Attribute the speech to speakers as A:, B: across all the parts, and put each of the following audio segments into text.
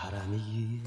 A: 사람이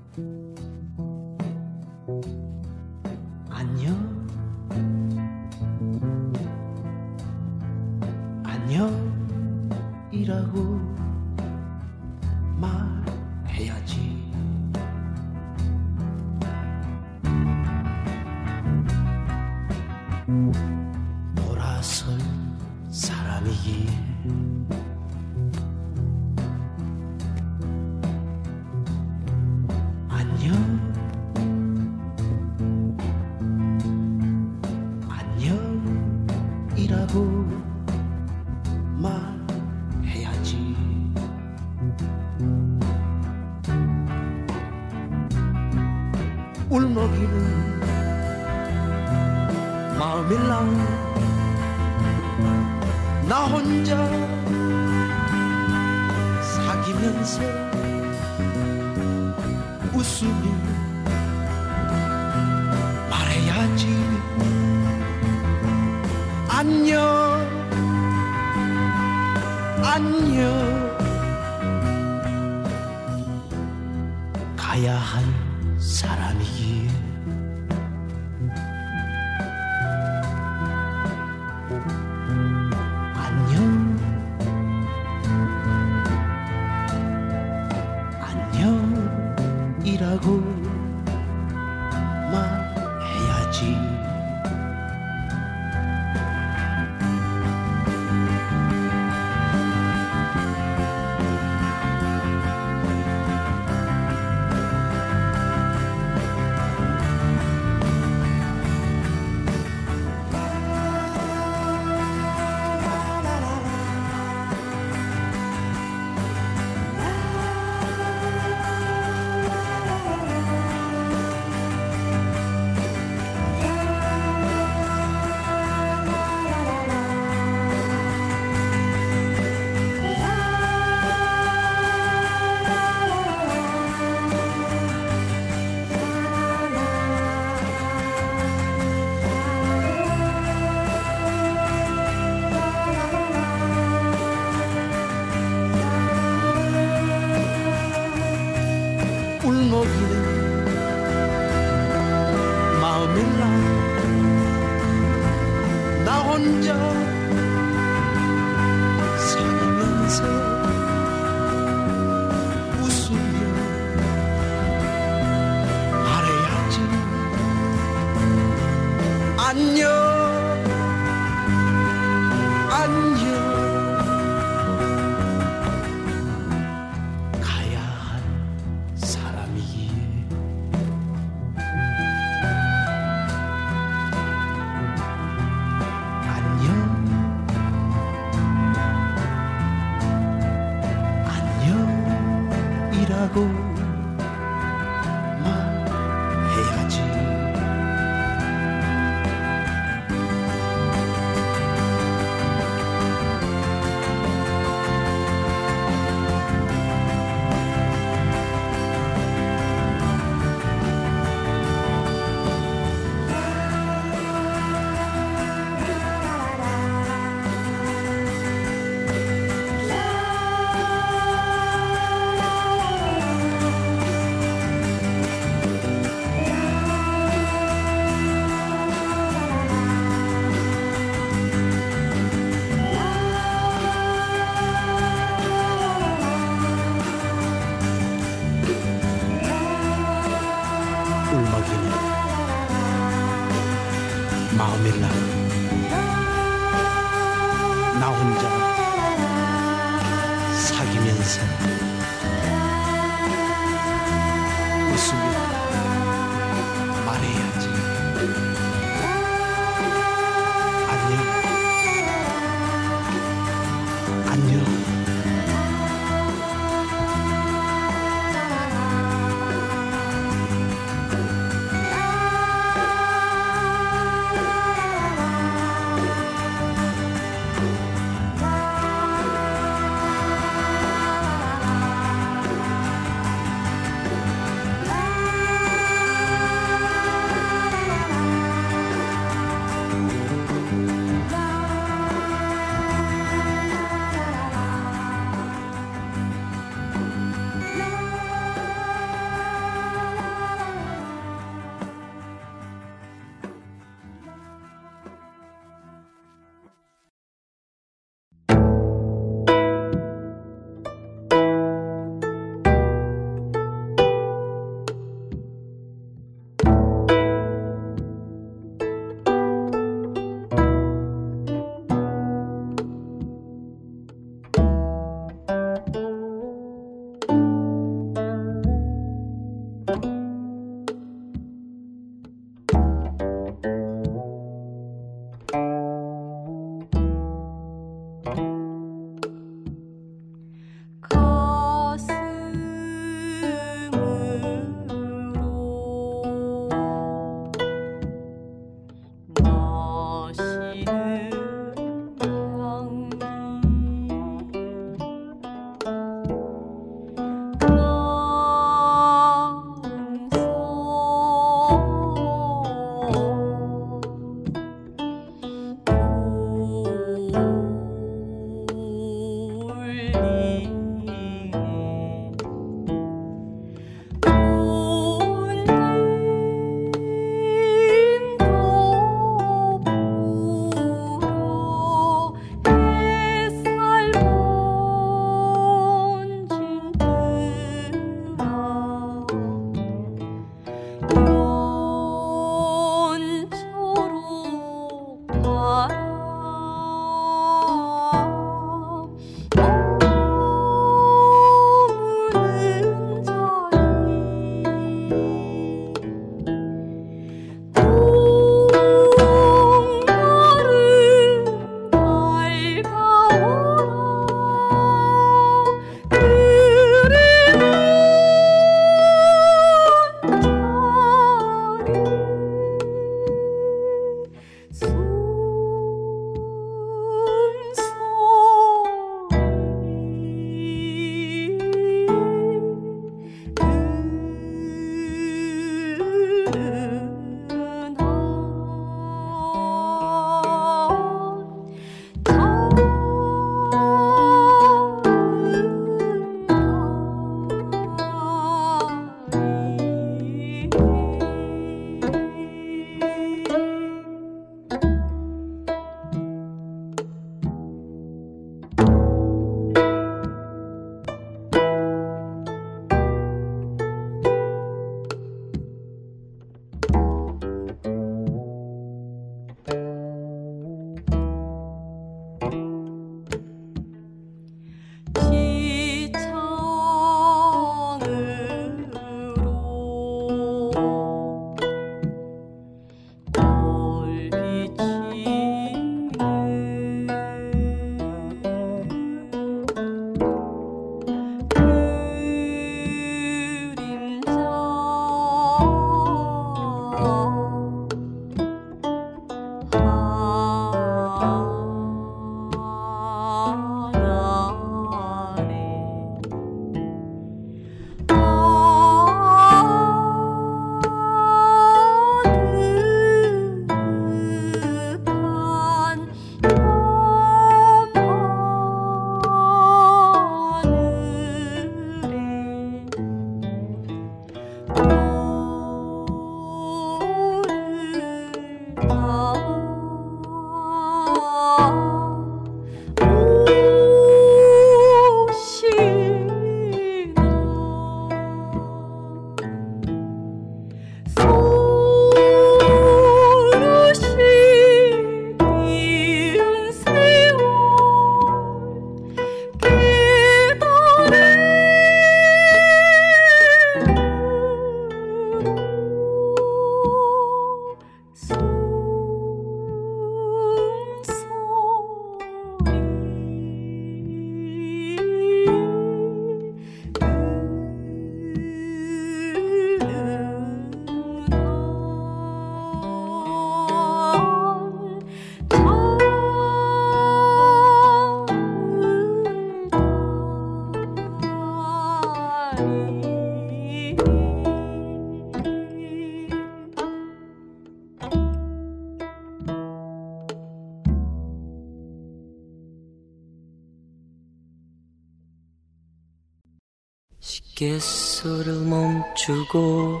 B: 시계수를 멈추고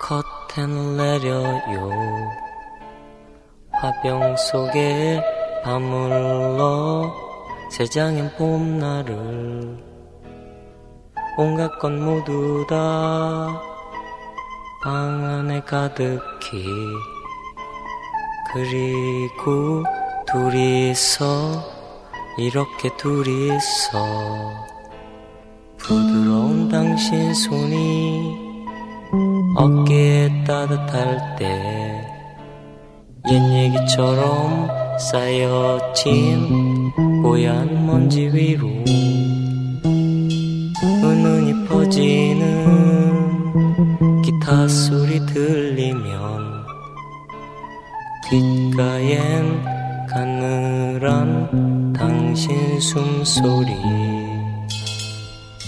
B: 커튼을 내려요. 화병 속에 밤물러 세장엔 봄날을 온갖 것 모두 다 방 안에 가득히 그리고 둘이서 이렇게 둘이서 부드러운 당신 손이 어깨에 따뜻할 때 옛 얘기처럼 쌓여진 뽀얀 먼지 위로 은은히 퍼지는 기타 소리 들리면 귓가엔 가늘한 당신 숨소리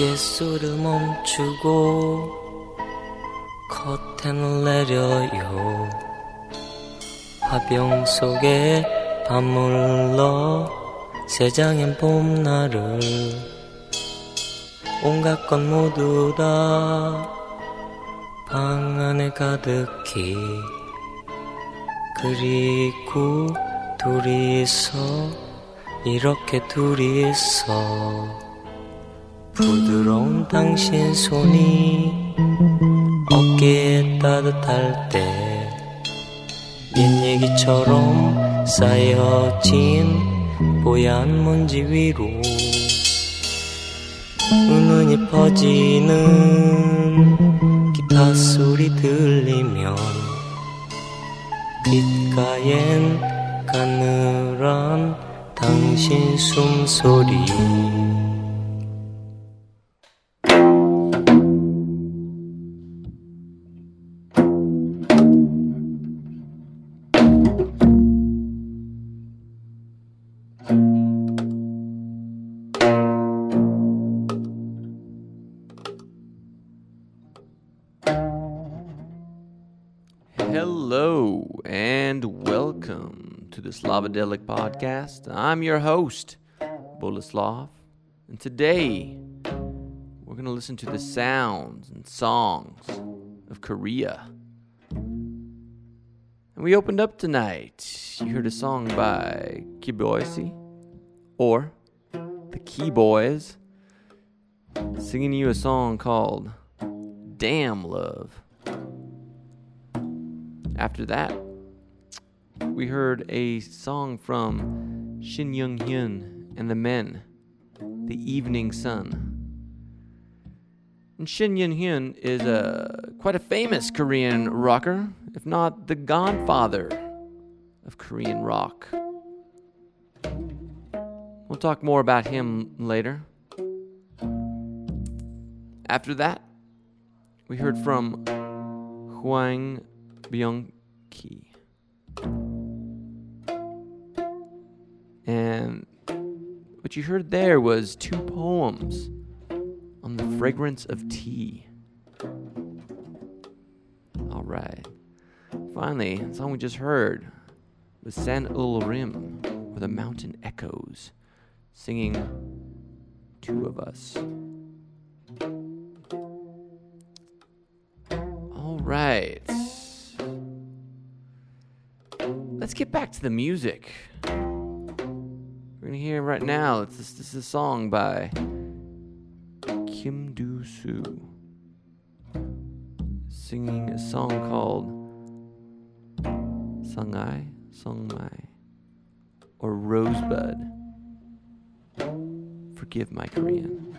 B: 계수를 멈추고 커튼을 내려요. 화병 속에 밤물러 세장엔 봄날을 온갖 것 모두 다 방 안에 가득히 그리고 둘이서 이렇게 둘이서 부드러운 당신 손이 어깨에 따뜻할 때옛 얘기처럼 쌓여진 뽀얀 먼지 위로 은은히 퍼지는 기타 소리 들리면 귓가엔 가늘한 당신 숨소리
C: Slavadelic podcast. I'm your host, Boleslav, and today we're going to listen to the sounds and songs of Korea. And we opened up tonight. You heard a song by Kiboisi, or the Key Boys, singing you a song called Damn Love. After that, we heard a song from Shin Young Hyun and the Men, The Evening Sun. And Shin Young Hyun is a quite a famous Korean rocker, if not the godfather of Korean rock. We'll talk more about him later. After that, we heard from Hwang Byung Ki. What you heard there was two poems on the fragrance of tea. All right. Finally, the song we just heard was San Ul Rim, or the mountain echoes, singing Two of Us. All right. Let's get back to the music. Gonna hear right now. It's this, this is a song by Kim Do Soo, singing a song called Sangai, Songmai, or Rosebud. Forgive my Korean.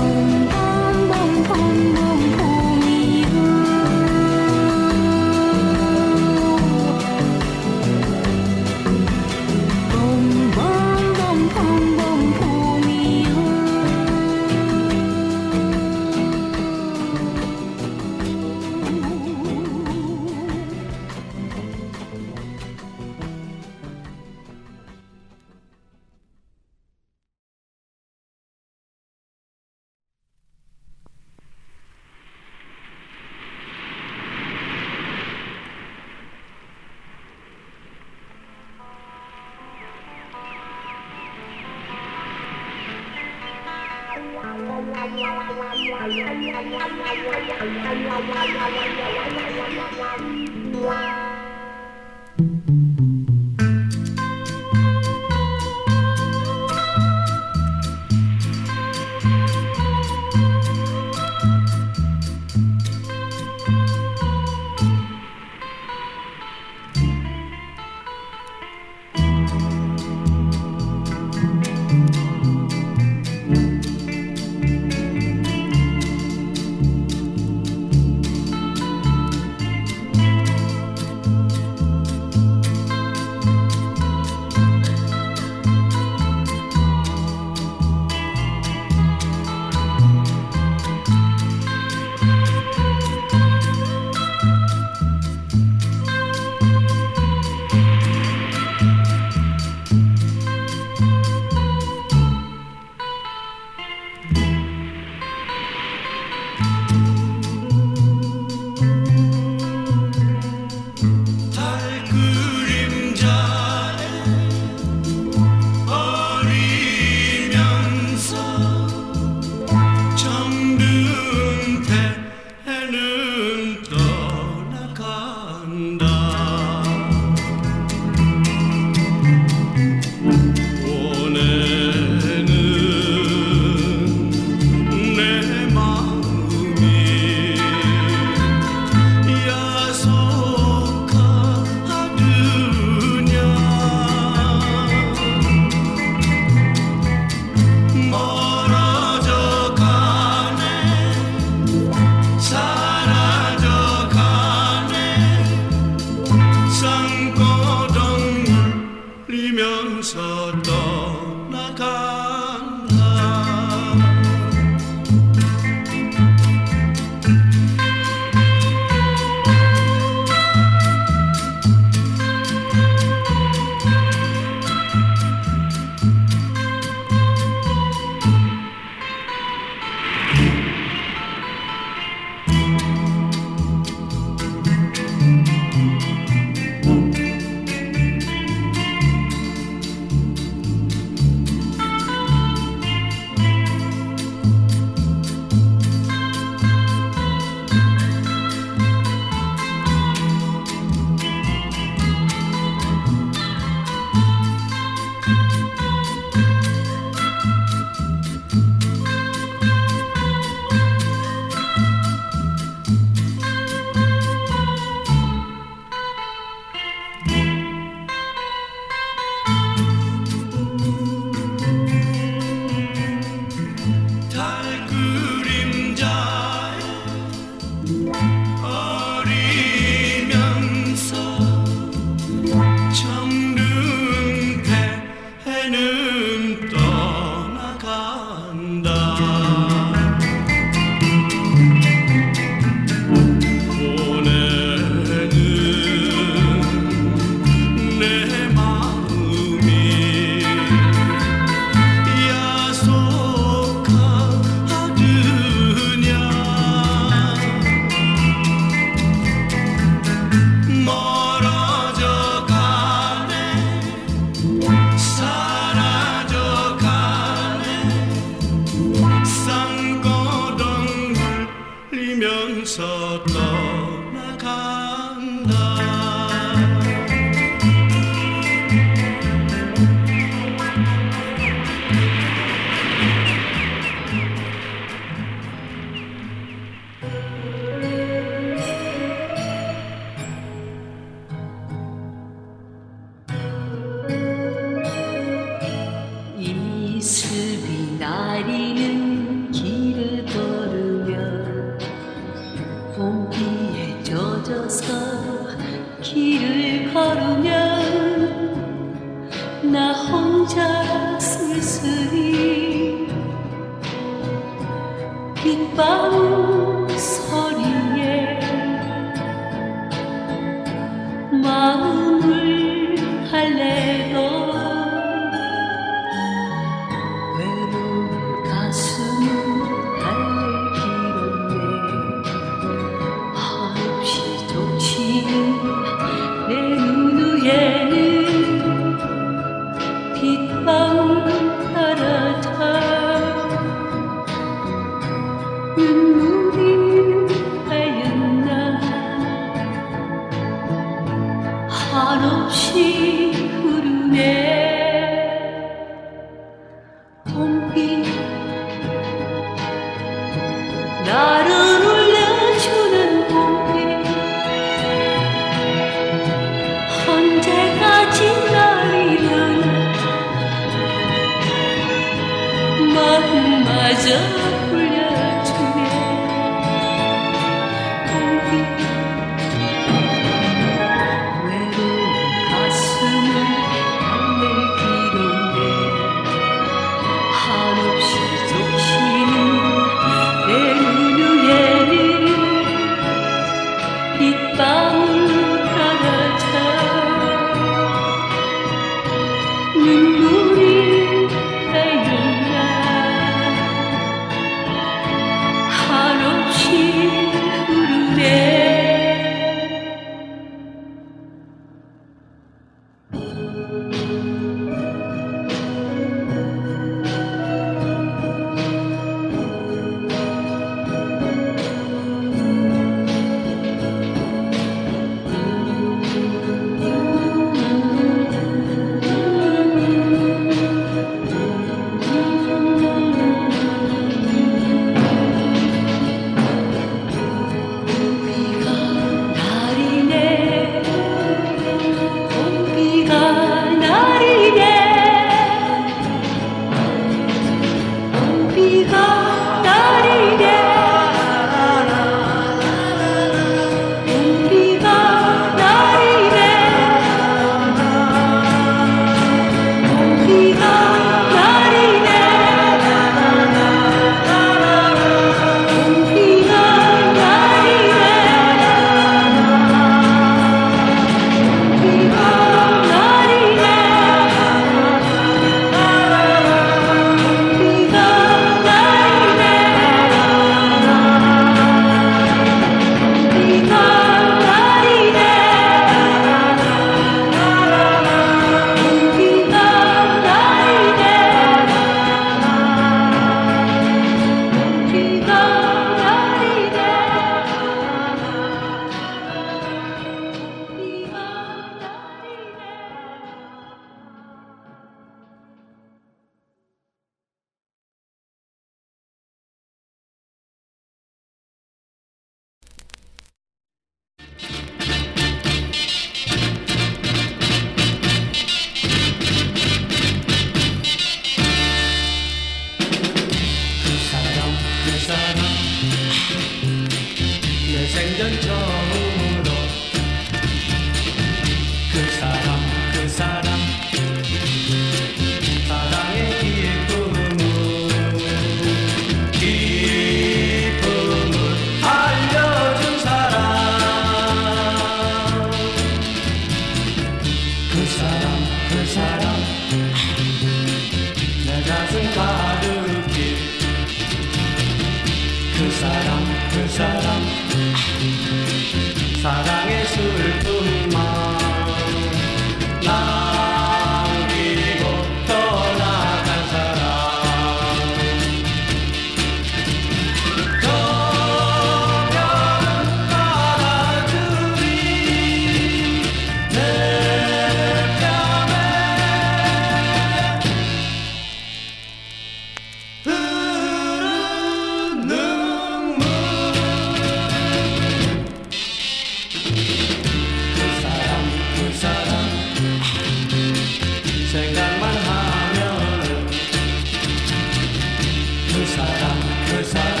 B: 사람
D: 그
E: 사람.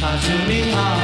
E: 가슴이 아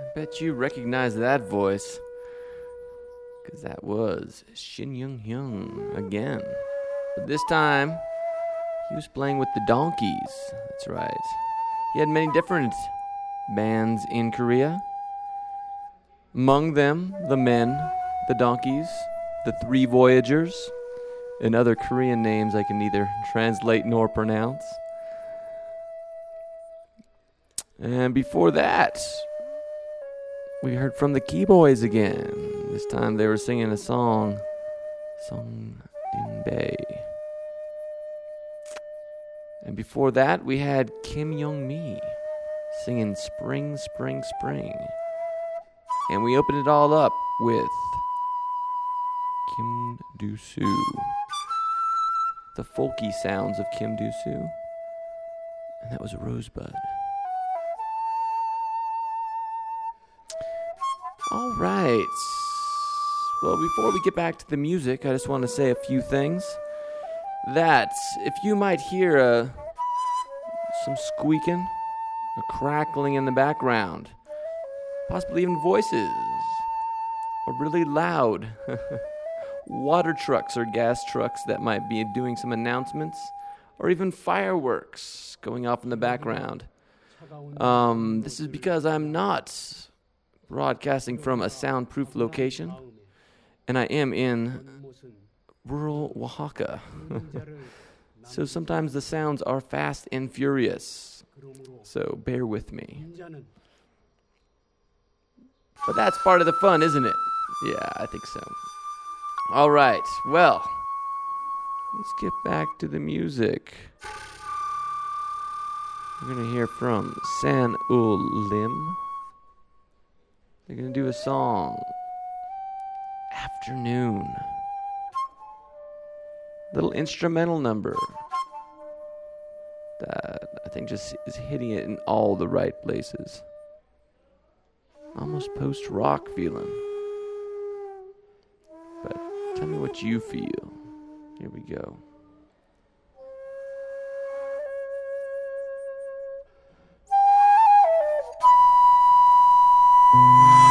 C: I bet you recognize that voice. Because that was Shin Joong Hyun again. But this time, he was playing with the Donkeys. That's right. He had many different bands in Korea. Among them, the Men, the Donkeys, the Three Voyagers, and other Korean names I can neither translate nor pronounce. And before that, we heard from the Key Boys again. This time they were singing a song, Song in Bay. And before that, we had Kim Jung Mi singing Spring, Spring, Spring. And we opened it all up with Kim Do Soo. The folky sounds of Kim Do Soo. And that was a Rosebud. All right. Well, before we get back to the music, I just want to say a few things. That if you might hear uh, some squeaking, a crackling in the background, possibly even voices, or really loud water trucks or gas trucks that might be doing some announcements, or even fireworks going off in the background. Um, this is because I'm not broadcasting from a soundproof location, and I am in rural Oaxaca. so sometimes the sounds are fast and furious. So bear with me. But that's part of the fun, isn't it? Yeah, I think so. All right, well, let's get back to the music. We're going to hear from San Ul Lim. They're going to do a song, Afternoon. Little instrumental number that I think just is hitting it in all the right places. Almost post rock feeling. But tell me what you feel. Here we go.
D: Música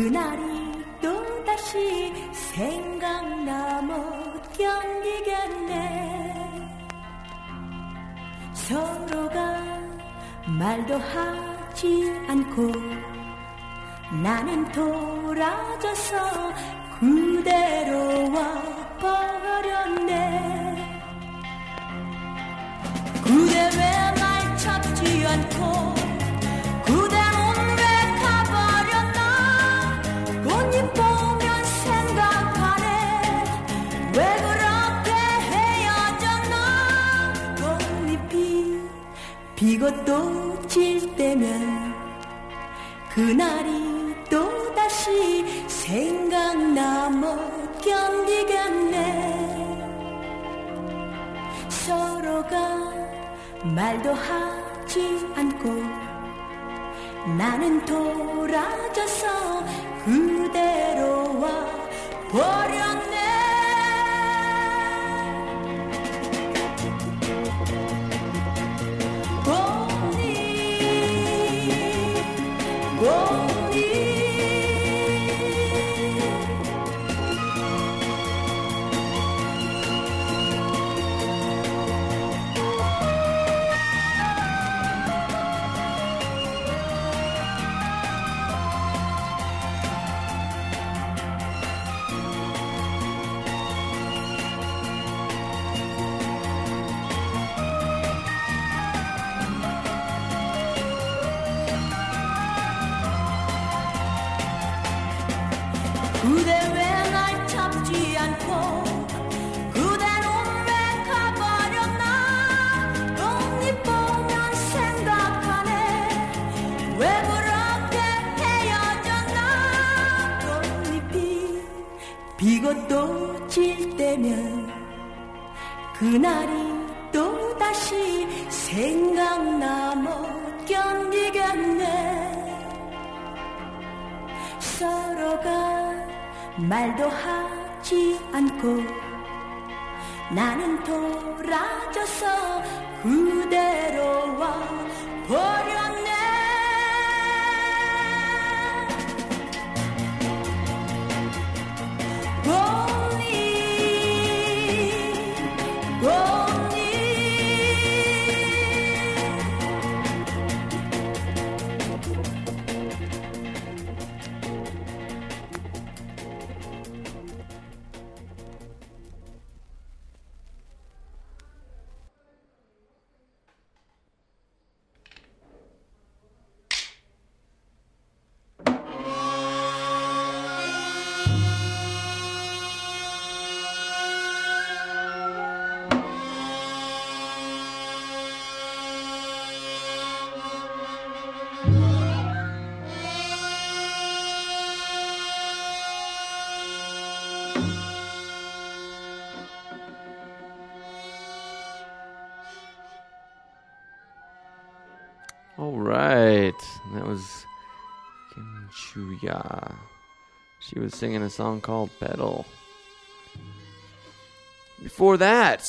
D: 그날이 또 다시 생각나 못 견디겠네. 서로가 말도 하지 않고 나는 돌아져서 그대로 와버렸네. 그대 왜날 찾지 않고 그대 또질 때면 그날이 또 다시 생각나 못 견디겠네. 서로가 말도 하지 않고 나는 돌아져서 그대로 와 버렸 그날이 또 다시 생각나 못 견디겠네. 서로가 말도 하지 않고 나는 돌아져서 그대로 와 버렸네
C: She was singing a song called Pedal. Before that,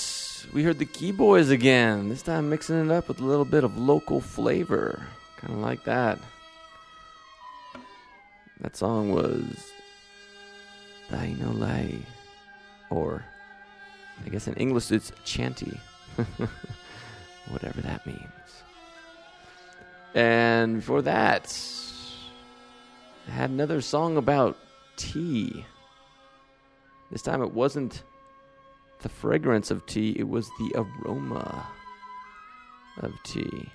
C: we heard the Key Boys again. This time mixing it up with a little bit of local flavor. Kind of like that. That song was Lai. Or, I guess in English it's Chanty. Whatever that means. And before that, I had another song about tea. This time it wasn't the fragrance of tea, it was the aroma of tea.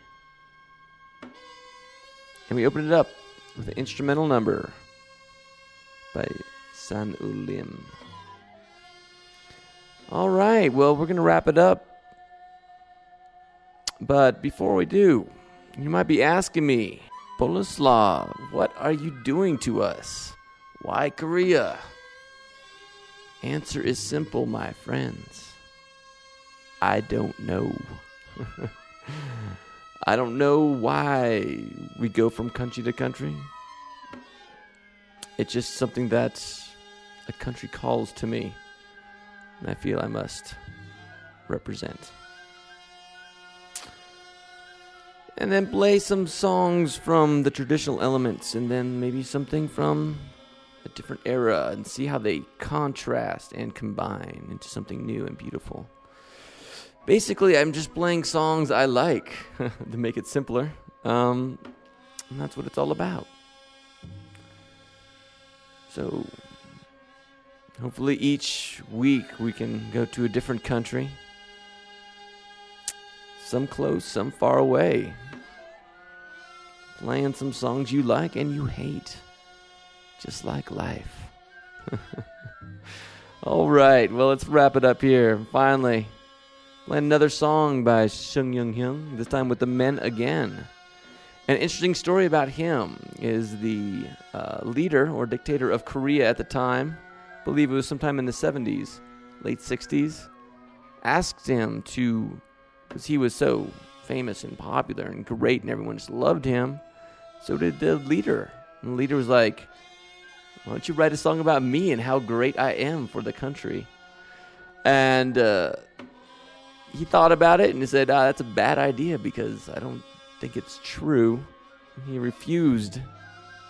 C: And we opened it up with an instrumental number by San Ulim. All right, well, we're going to wrap it up. But before we do, you might be asking me, Boleslav, what are you doing to us? Why Korea? Answer is simple, my friends. I don't know. I don't know why we go from country to country. It's just something that a country calls to me, and I feel I must represent. and then play some songs from the traditional elements, and then maybe something from a different era, and see how they contrast and combine into something new and beautiful. Basically, I'm just playing songs I like to make it simpler. Um, and that's what it's all about. So, hopefully, each week we can go to a different country. Some close, some far away. Playing some songs you like and you hate. Just like life. all right, well, let's wrap it up here. Finally, playing another song by Shin Joong Hyun, this time with the men again. An interesting story about him is the uh, leader or dictator of Korea at the time, I believe it was sometime in the 70s, late 60s, asked him to, because he was so famous and popular and great and everyone just loved him, so did the leader. And the leader was like, why don't you write a song about me and how great I am for the country? And uh, he thought about it and he said, ah, that's a bad idea because I don't think it's true. He refused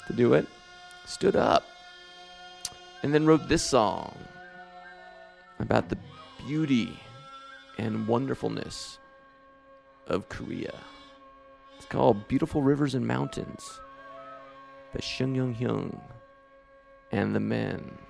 C: to do it, stood up, and then wrote this song about the beauty and wonderfulness of Korea. It's called Beautiful Rivers and Mountains by Shin Joong Hyun and the Men.